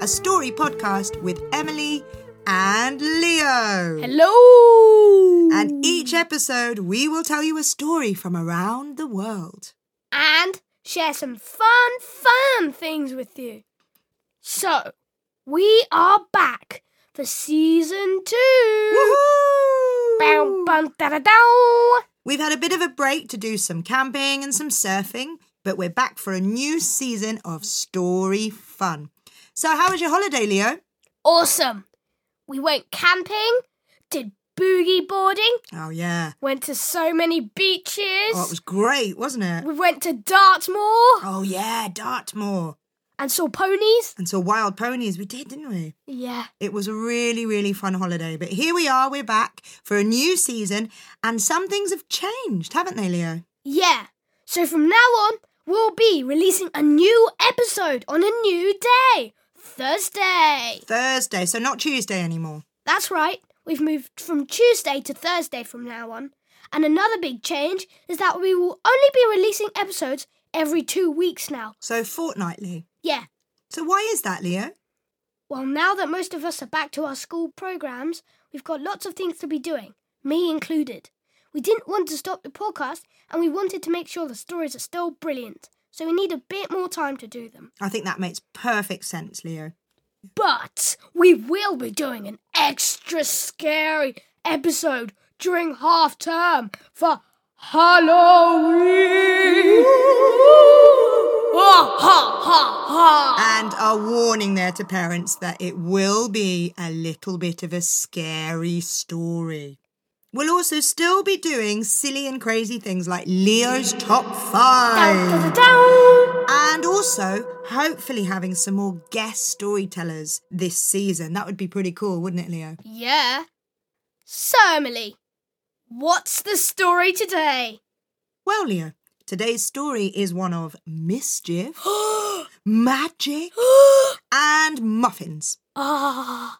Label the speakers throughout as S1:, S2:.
S1: to Dragonfly Tales, a story podcast with Emily and Leo.
S2: Hello!
S1: And each episode, we will tell you a story from around the world.
S2: And share some fun, fun things with you. So, we are back for season two.
S1: Woohoo!
S2: Bow, da.
S1: We've had a bit of a break to do some camping and some surfing, but we're back for a new season of story fun. So, how was your holiday, Leo?
S2: Awesome. We went camping, did boogie boarding,
S1: Oh, yeah.
S2: went to so many beaches.
S1: Oh, it was great, wasn't it?
S2: we went to Dartmoor
S1: Oh, yeah, Dartmoor.
S2: and saw ponies.
S1: And saw wild ponies. We did, didn't we?
S2: Yeah.
S1: It was a really, really fun holiday. But here we are, we're back for a new season, and some things have changed, haven't they, Leo?
S2: Yeah. So from now on, we'll be releasing a new episode on a new day. Thursday.
S1: Thursday, so not Tuesday anymore.
S2: That's right. We've moved from Tuesday to Thursday from now on. And another big change is that we will only be releasing episodes every two weeks now.
S1: So fortnightly.
S2: Yeah.
S1: So why is that, Leo?
S2: Well, now that most of us are back to our school programs, we've got lots of things to be doing, me included. We didn't want to stop the podcast and we wanted to make sure the stories are still brilliant. So we need a bit more time to do them.
S1: I think that makes perfect sense, Leo.
S2: But we will be doing an extra scary episode during half term for Halloween. Ha ah, ha ha ha.
S1: And a warning there to parents that it will be a little bit of a scary story. We'll also still be doing silly and crazy things like Leo's Top
S2: Down,
S1: 5.
S2: down, down.
S1: And also, hopefully, having some more guest storytellers this season. That would be pretty cool, wouldn't it, Leo?
S2: Yeah. So, Emily, what's the story today?
S1: Well, Leo, today's story is one of mischief, magic, and muffins.
S2: Ah,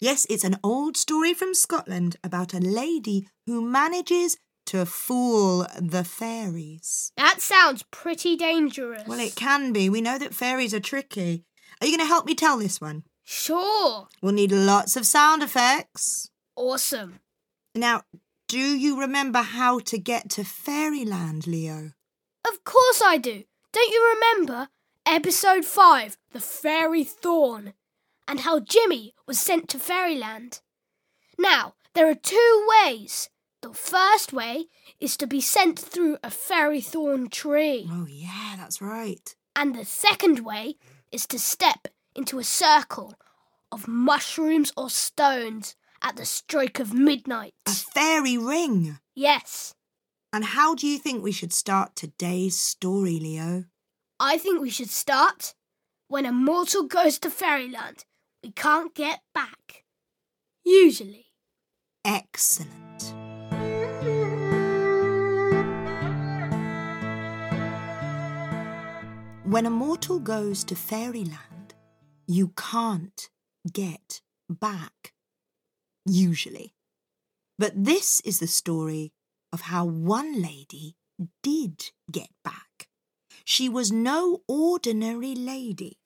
S1: Yes, it's an old story from Scotland about a lady who manages to fool the fairies.
S2: that sounds pretty dangerous.
S1: Well, it can be. We know that fairies are tricky. Are you going to help me tell this one?
S2: Sure.
S1: We'll need lots of sound effects.
S2: Awesome.
S1: Now, do you remember how to get to fairyland, Leo?
S2: Of course I do. Don't you remember episode 5, The Fairy Thorn, and how Jimmy was sent to Fairyland? Now, there are two ways. The first way is to be sent through a fairy thorn tree,
S1: Oh, yeah, that's right.
S2: and the second way is to step into a circle of mushrooms or stones at the stroke of midnight.
S1: A fairy ring.
S2: Yes,
S1: And how do you think we should start today's story, Leo?
S2: I think we should start when a mortal goes to fairyland. We can't get back. Usually.
S1: Excellent. When a mortal goes to fairyland, you can't get back. Usually. But this is the story of how one lady did get back. She was no ordinary lady.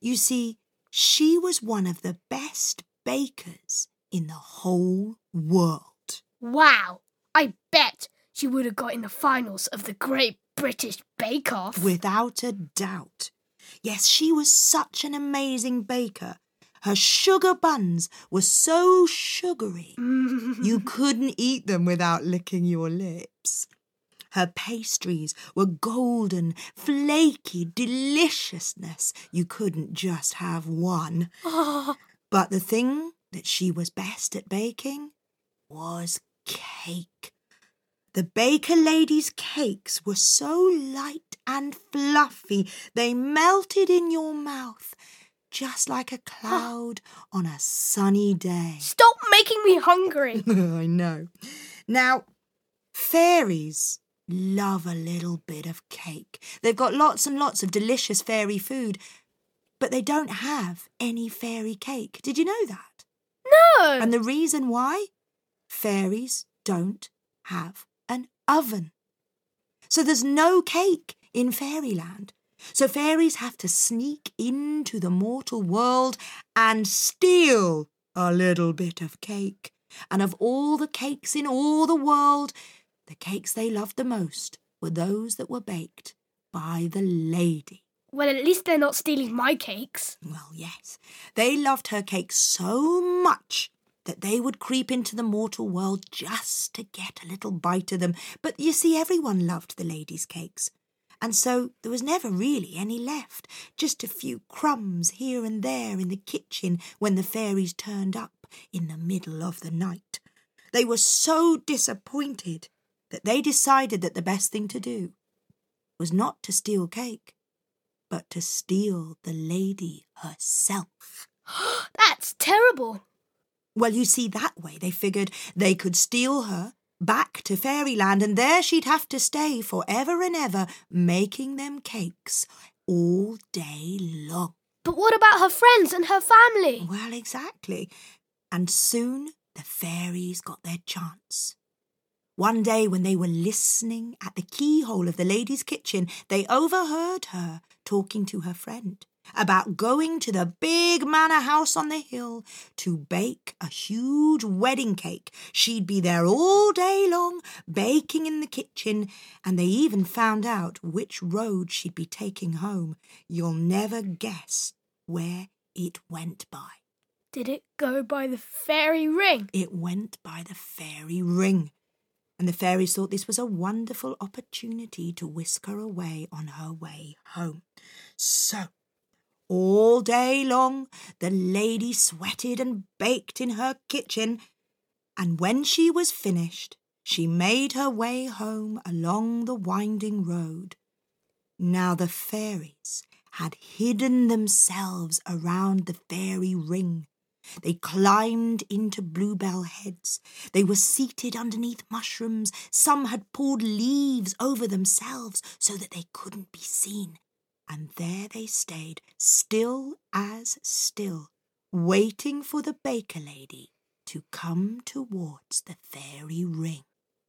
S1: You see, she was one of the best bakers in the whole world.
S2: Wow. I bet she would have got in the finals of the Great British Bake Off.
S1: Without a doubt. Yes, she was such an amazing baker. Her sugar buns were so sugary, you couldn't eat them without licking your lips. Her pastries were golden, flaky deliciousness. You couldn't just have one.
S2: Oh,
S1: But the thing that she was best at baking was cake. The baker lady's cakes were so light and fluffy they melted in your mouth just like a cloud on a sunny day.
S2: stop making me hungry.
S1: I know. Now, fairies love a little bit of cake. They've got lots and lots of delicious fairy food, but they don't have any fairy cake. Did you know that?
S2: No.
S1: And the reason why? Fairies don't have an oven. So there's no cake in fairyland. So fairies have to sneak into the mortal world and steal a little bit of cake. And of all the cakes in all the world, the cakes they loved the most were those that were baked by the lady.
S2: Well, at least they're not stealing my cakes.
S1: Well, yes. They loved her cakes so much that they would creep into the mortal world just to get a little bite of them. But you see, everyone loved the lady's cakes. And so there was never really any left, just a few crumbs here and there in the kitchen when the fairies turned up in the middle of the night. They were so disappointed that they decided that the best thing to do was not to steal cake, but to steal the lady herself.
S2: That's terrible.
S1: Well, you see, that way they figured they could steal her back to fairyland, and there she'd have to stay for ever and ever, making them cakes all day long.
S2: But what about her friends and her family?
S1: Well, exactly. And soon the fairies got their chance. One day, when they were listening at the keyhole of the lady's kitchen, they overheard her talking to her friend about going to the big manor house on the hill to bake a huge wedding cake. She'd be there all day long, baking in the kitchen, and they even found out which road she'd be taking home. You'll never guess where it went by.
S2: Did it go by the fairy ring?
S1: It went by the fairy ring. And the fairies thought this was a wonderful opportunity to whisk her away on her way home. So all day long the lady sweated and baked in her kitchen, and when she was finished, she made her way home along the winding road. Now the fairies had hidden themselves around the fairy ring. They climbed into bluebell heads. They were seated underneath mushrooms. Some had poured leaves over themselves so that they couldn't be seen and there they stayed, still as still, waiting for the baker lady to come towards the fairy ring.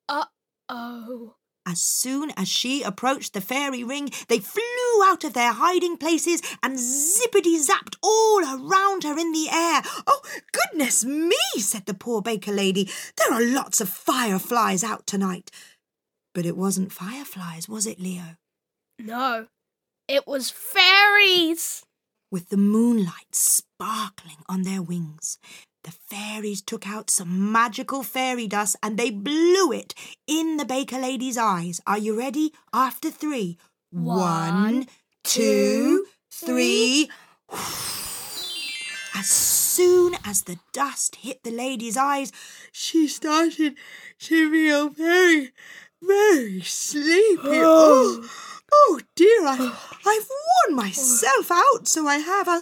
S2: Uh oh.
S1: As soon as she approached the fairy ring, they flew out of their hiding places and zippity zapped all around her in the air. Oh, goodness me, said the poor baker lady. There are lots of fireflies out tonight. But it wasn't fireflies, was it, Leo?
S2: No, it was fairies!
S1: With the moonlight sparkling on their wings, the fairies took out some magical fairy dust and they blew it in the baker lady's eyes. Are you ready? After three.
S2: One,
S1: two, three. As soon as the dust hit the lady's eyes, she started to feel very, very sleepy. Oh. Oh dear, I, I've worn myself out, so I have. I,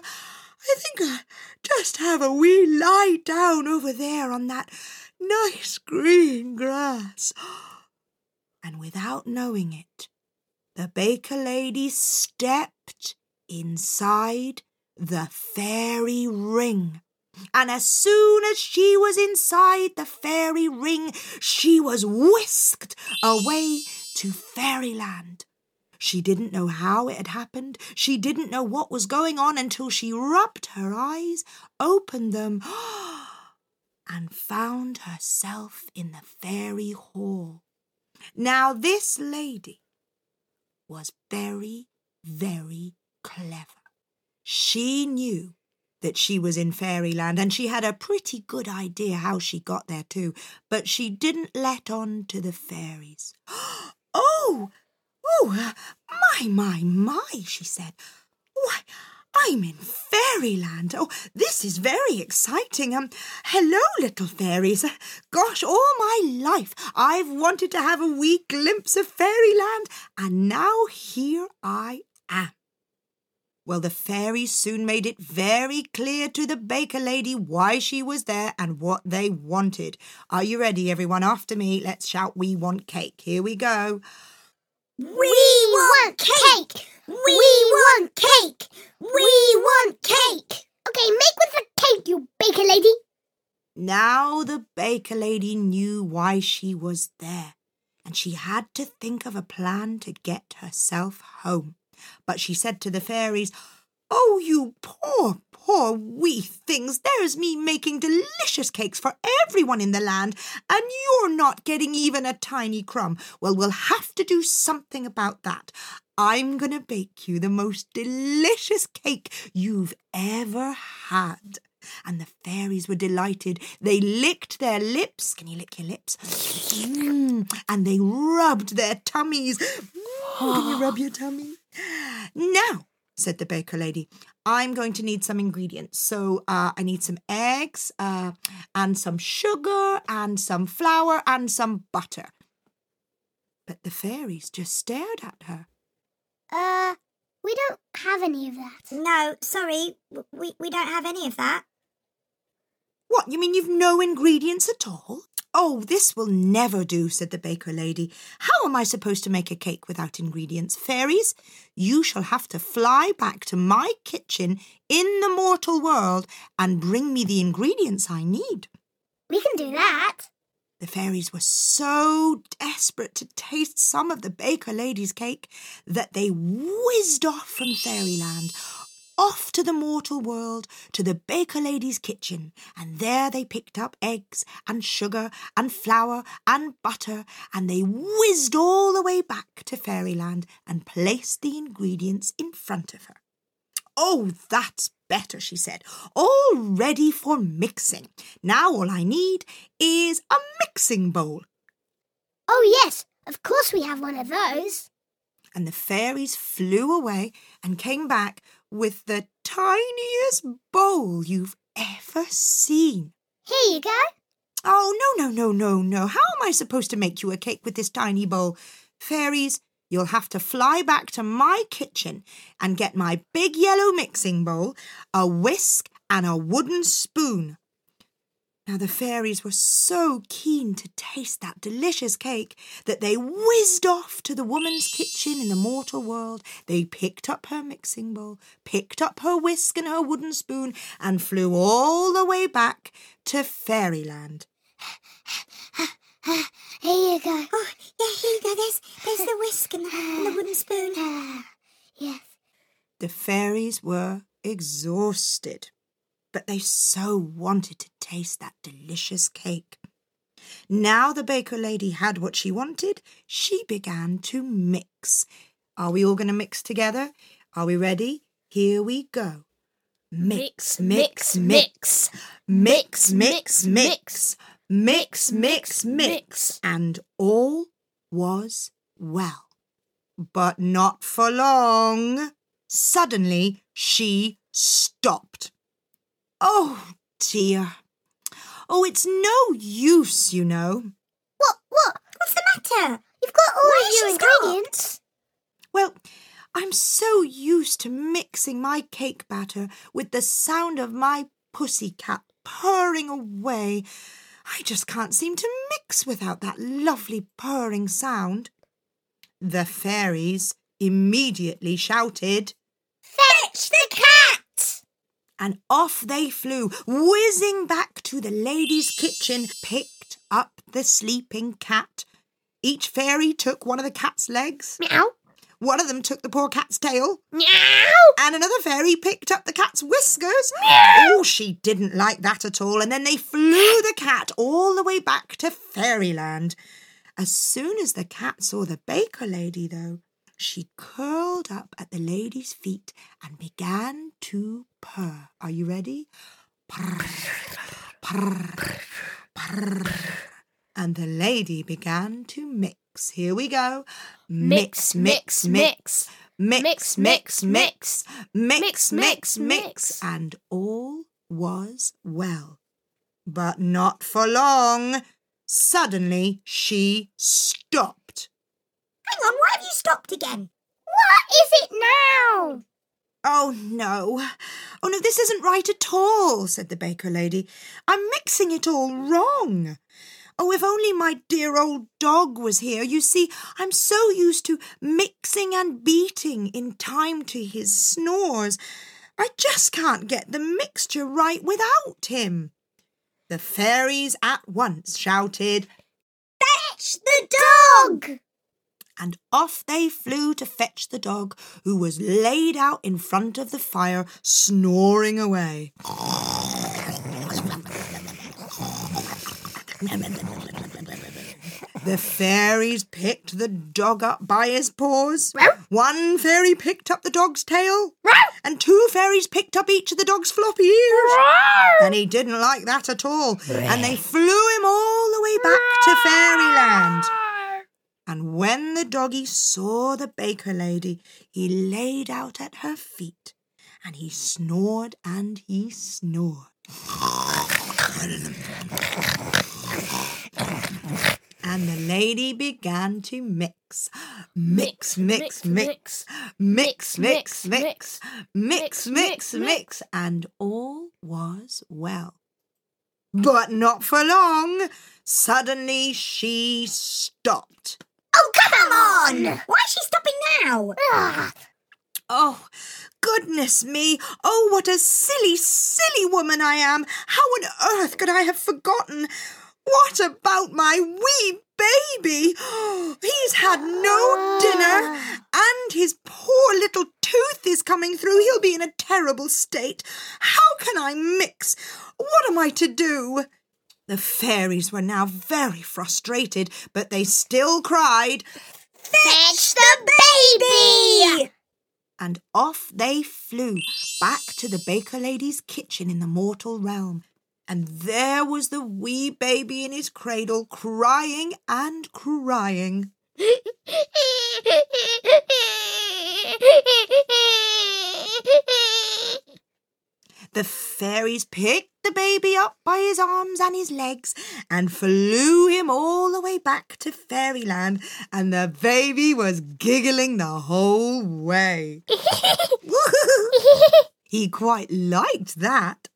S1: I think I'll just have a wee lie down over there on that nice green grass. And without knowing it, the baker lady stepped inside the fairy ring. And as soon as she was inside the fairy ring, she was whisked away to fairyland. She didn't know how it had happened. She didn't know what was going on until she rubbed her eyes, opened them, and found herself in the fairy hall. Now, this lady was very, very clever. She knew that she was in fairyland, and she had a pretty good idea how she got there too, but she didn't let on to the fairies. Oh, Oh, uh, my, my, my, she said. Why, I'm in fairyland. Oh, this is very exciting. Um, hello, little fairies. Gosh, all my life I've wanted to have a wee glimpse of fairyland, and now here I am. Well, the fairies soon made it very clear to the baker lady why she was there and what they wanted. Are you ready, everyone? After me, let's shout, We want cake. Here we go.
S3: We want cake! We want cake! We want cake! Okay, make with the cake, you baker lady.
S1: Now the baker lady knew why she was there, and she had to think of a plan to get herself home. But she said to the fairies, Oh, you poor, poor wee things, there's me making delicious cakes for everyone in the land, and you're not getting even a tiny crumb. Well, we'll have to do something about that. I'm going to bake you the most delicious cake you've ever had. And the fairies were delighted. They licked their lips. Can you lick your lips? Mm, and they rubbed their tummies. Mm, can you rub your tummy? Now, said the baker lady, I'm going to need some ingredients. So uh, I need some eggs uh, and some sugar and some flour and some butter. But the fairies just stared at her.
S3: Uh, we don't have any of that.
S4: No, sorry, we, we don't have any of that.
S1: What, you mean you've no ingredients at all? Oh, this will never do, said the baker lady. How am I supposed to make a cake without ingredients? Fairies, you shall have to fly back to my kitchen in the mortal world and bring me the ingredients I need.
S3: We can do that.
S1: The fairies were so desperate to taste some of the baker lady's cake that they whizzed off from fairyland, off to the mortal world, to the baker lady's kitchen, and there they picked up eggs and sugar and flour and butter, and they whizzed all the way back to fairyland and placed the ingredients in front of her. Oh, that's better, she said. All ready for mixing. Now all I need is a mixing bowl.
S3: Oh, yes, of course we have one of those.
S1: And the fairies flew away and came back with the tiniest bowl you've ever seen.
S3: Here you go.
S1: Oh, no, no, no, no, no. How am I supposed to make you a cake with this tiny bowl? Fairies, you'll have to fly back to my kitchen and get my big yellow mixing bowl, a whisk, and a wooden spoon. Now, the fairies were so keen to taste that delicious cake that they whizzed off to the woman's kitchen in the mortal world. They picked up her mixing bowl, picked up her whisk and her wooden spoon, and flew all the way back to fairyland.
S3: Here you go.
S4: Oh, yeah, here you go. There's, there's the whisk and the, and the wooden spoon.
S3: yes.
S1: The fairies were exhausted, but they so wanted to taste that delicious cake. Now the baker lady had what she wanted, she began to mix. Are we all going to mix together? Are we ready? Here we go. Mix, mix, mix. Mix, mix, mix. Mix, mix, mix. And all was well. But not for long. Suddenly she stopped. Oh dear. Oh, it's no use, you know.
S3: What? What?
S4: What's the matter?
S3: You've got all
S4: Why
S3: of your ingredients.
S1: Well, I'm so used to mixing my cake batter with the sound of my pussy cat purring away. I just can't seem to mix without that lovely purring sound. The fairies immediately shouted,
S4: Fetch the cat!
S1: And off they flew, whizzing back to the lady's kitchen, picked up the sleeping cat. Each fairy took one of the cat's legs.
S3: Meow.
S1: One of them took the poor cat's tail.
S3: Meow.
S1: And another fairy picked up the cat's whiskers. Meow. Oh, she didn't like that at all. And then they flew the cat all the way back to fairyland. As soon as the cat saw the baker lady, though, she curled up at the lady's feet and began to purr. Are you ready? Purr, purr, purr. And the lady began to mix. Here we go.
S2: Mix, mix, mix.
S1: Mix, mix, mix, mix, mix,
S2: mix,
S1: mix,
S2: mix.
S1: and all was well. But not for long. Suddenly she stopped.
S4: Hang on, why have you stopped again?
S3: What is it now?
S1: Oh no, oh no, this isn't right at all, said the baker lady. I'm mixing it all wrong. Oh, if only my dear old dog was here. You see, I'm so used to mixing and beating in time to his snores. I just can't get the mixture right without him. The fairies at once shouted,
S3: Fetch the dog.
S1: And off they flew to fetch the dog, who was laid out in front of the fire, snoring away. The fairies picked the dog up by his paws. One fairy picked up the dog's tail, and two fairies picked up each of the dog's floppy ears. And he didn't like that at all, and they flew him all the way back to fairyland. And when the doggy saw the baker lady, he laid out at her feet, and he snored and he snored. And the lady began to mix. Mix, mix, mix. Mix, mix, mix. Mix, mix, mix. And all was well. But not for long. Suddenly she stopped.
S3: Oh, come on! Why is she stopping now? Ah.
S1: Oh, goodness me! Oh, what a silly, silly woman I am! How on earth could I have forgotten? What about my wee baby? He's had no dinner, and his poor little tooth is coming through. He'll be in a terrible state. How can I mix? What am I to do? The fairies were now very frustrated, but they still cried,
S3: Fetch the baby!
S1: and off they flew back to the baker lady's kitchen in the mortal realm. And there was the wee baby in his cradle, crying and crying. The fairies picked the baby up by his arms and his legs and flew him all the way back to fairyland, and the baby was giggling the whole way. he quite liked that.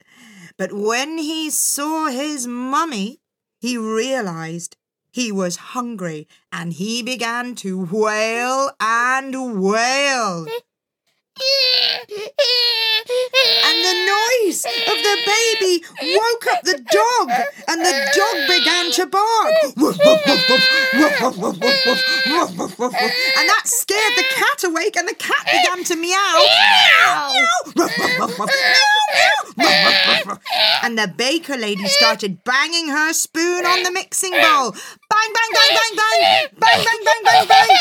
S1: But when he saw his mummy, he realized he was hungry and he began to wail and wail. And the noise of the baby woke up the dog, and the dog began to bark. And that scared the cat awake, and the cat began to meow. And the baker lady started banging her spoon on the mixing bowl. Bang, bang, bang, bang, bang. Bang, bang, bang, bang, bang.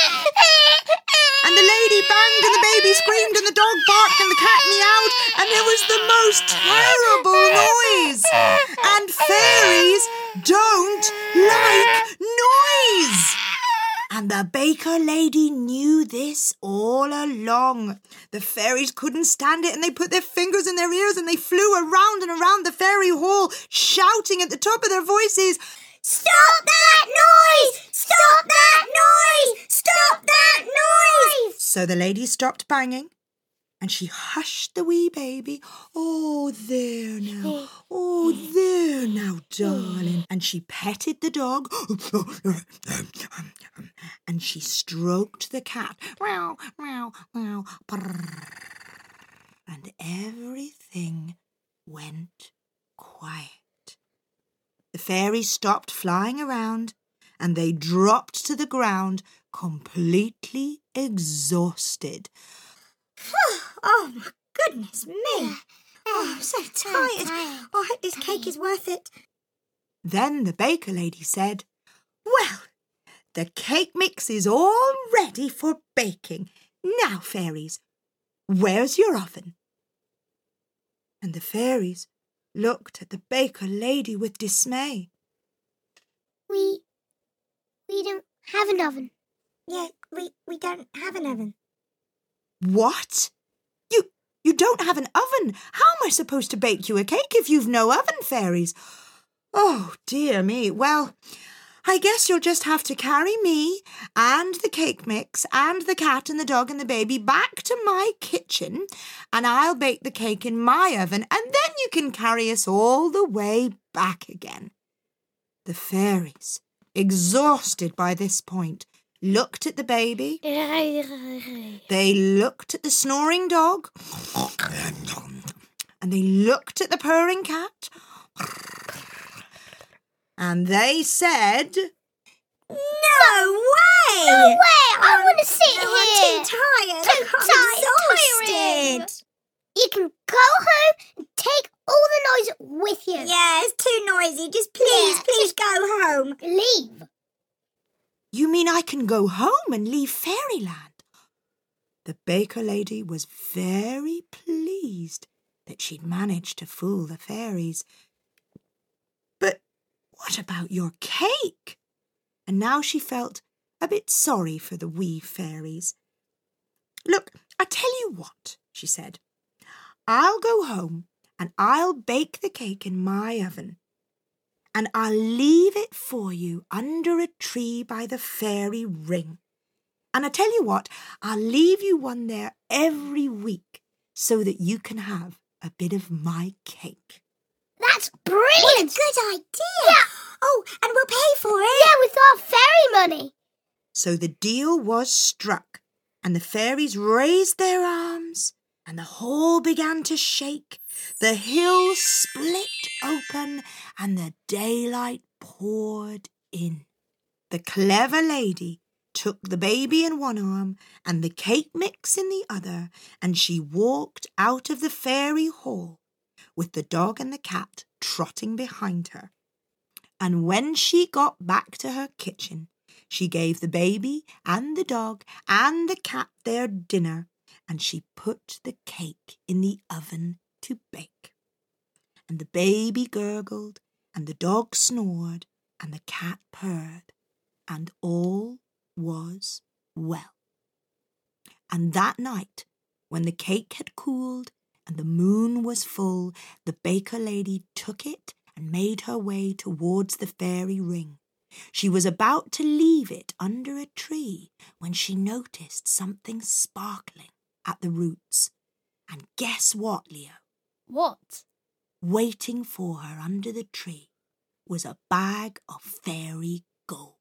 S1: And the lady banged, and the baby screamed, and the dog barked, and the cat meowed, and there was the most terrible noise. And fairies don't like noise. And the baker lady knew this all along. The fairies couldn't stand it and they put their fingers in their ears and they flew around and around the fairy hall, shouting at the top of their voices,
S3: Stop that noise! Stop that noise! Stop that noise!
S1: So the lady stopped banging and she hushed the wee baby. Oh, there now. Oh, there now, darling. And she petted the dog. And she stroked the cat. Meow, meow. Brrr. And everything went quiet. The fairies stopped flying around and they dropped to the ground completely exhausted.
S4: Oh, my goodness me. Oh, I'm oh, so tired. Oh, I hope this cake is worth it.
S1: Then the baker lady said, Well, the cake mix is all ready for baking. Now, fairies, where's your oven? And the fairies looked at the baker lady with dismay.
S3: We we don't have an oven.
S4: Yeah, we, we don't have an oven.
S1: What? You you don't have an oven? How am I supposed to bake you a cake if you've no oven, fairies? Oh, dear me. Well, I guess you'll just have to carry me and the cake mix and the cat and the dog and the baby back to my kitchen, and I'll bake the cake in my oven, and then you can carry us all the way back again. The fairies, exhausted by this point, looked at the baby. They looked at the snoring dog. And they looked at the purring cat and they said.
S4: No, way!
S3: No way! I want to sit no, here. I'm
S4: too tired. Too I'm tired. Exhausted.
S3: You can go home and take all the noise with you.
S4: Yeah, it's too noisy. Just please,
S3: yeah,
S4: please just go home.
S3: Leave.
S1: You mean I can go home and leave fairyland? The baker lady was very pleased that she'd managed to fool the fairies what about your cake? And now she felt a bit sorry for the wee fairies. Look, I tell you what, she said. I'll go home and I'll bake the cake in my oven. And I'll leave it for you under a tree by the fairy ring. And I tell you what, I'll leave you one there every week so that you can have a bit of my cake.
S3: That's
S4: What a
S3: brilliant.
S4: good idea. Yeah. Oh, and we'll pay for it.
S3: Yeah, with our fairy money.
S1: So the deal was struck, and the fairies raised their arms, and the hall began to shake. The hills split open, and the daylight poured in. The clever lady took the baby in one arm and the cake mix in the other, and she walked out of the fairy hall with the dog and the cat trotting behind her. And when she got back to her kitchen, she gave the baby and the dog and the cat their dinner, and she put the cake in the oven to bake. And the baby gurgled, and the dog snored, and the cat purred, and all was well. And that night, when the cake had cooled and the moon was full, the baker lady took it and made her way towards the fairy ring. She was about to leave it under a tree when she noticed something sparkling at the roots. And guess what, Leo?
S2: What?
S1: Waiting for her under the tree was a bag of fairy gold.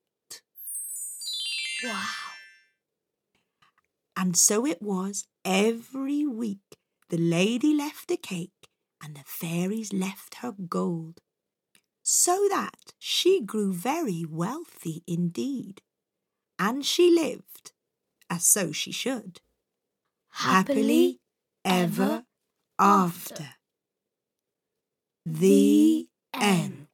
S2: Wow.
S1: And so it was every week the lady left the cake and the fairies left her gold, so that she grew very wealthy indeed. And she lived, as so she should, happily ever after. The end.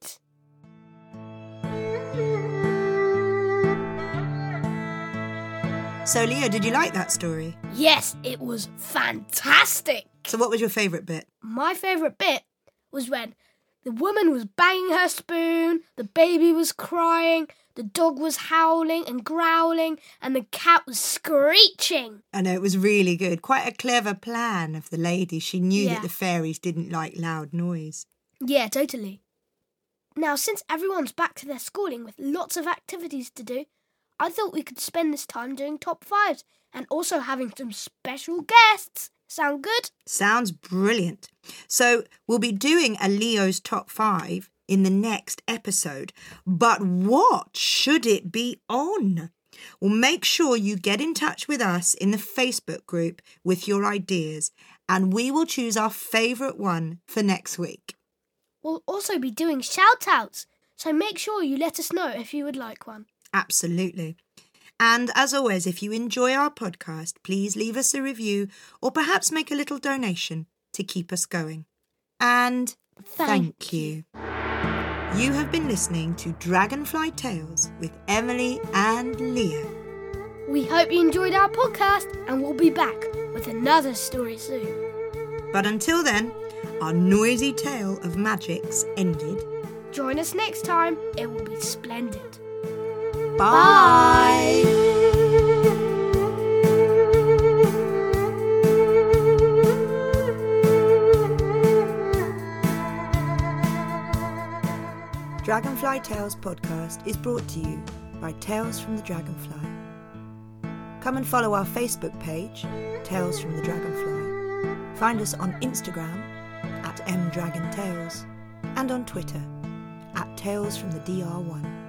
S1: So, Leo, did you like that story?
S2: Yes, it was fantastic.
S1: So, what was your favourite bit?
S2: My favourite bit was when the woman was banging her spoon, the baby was crying, the dog was howling and growling, and the cat was screeching.
S1: I know it was really good. Quite a clever plan of the lady. She knew
S2: Yeah.
S1: that the fairies didn't like loud noise.
S2: Yeah, totally. Now, since everyone's back to their schooling with lots of activities to do, I thought we could spend this time doing top fives and also having some special guests. Sound good?
S1: Sounds brilliant. So, we'll be doing a Leo's top five in the next episode. But what should it be on? Well, make sure you get in touch with us in the Facebook group with your ideas, and we will choose our favourite one for next week.
S2: We'll also be doing shout outs, so make sure you let us know if you would like one.
S1: Absolutely. And as always, if you enjoy our podcast, please leave us a review or perhaps make a little donation to keep us going. And thank, you. You have been listening to Dragonfly Tales with Emily and Leo.
S2: We hope you enjoyed our podcast and we'll be back with another story soon.
S1: But until then, our noisy tale of magics ended.
S2: Join us next time, it will be splendid.
S1: Bye. Dragonfly Tales podcast is brought to you by Tales from the Dragonfly. Come and follow our Facebook page, Tales from the Dragonfly. Find us on Instagram at mdragontales and on Twitter at Tales from the DR1.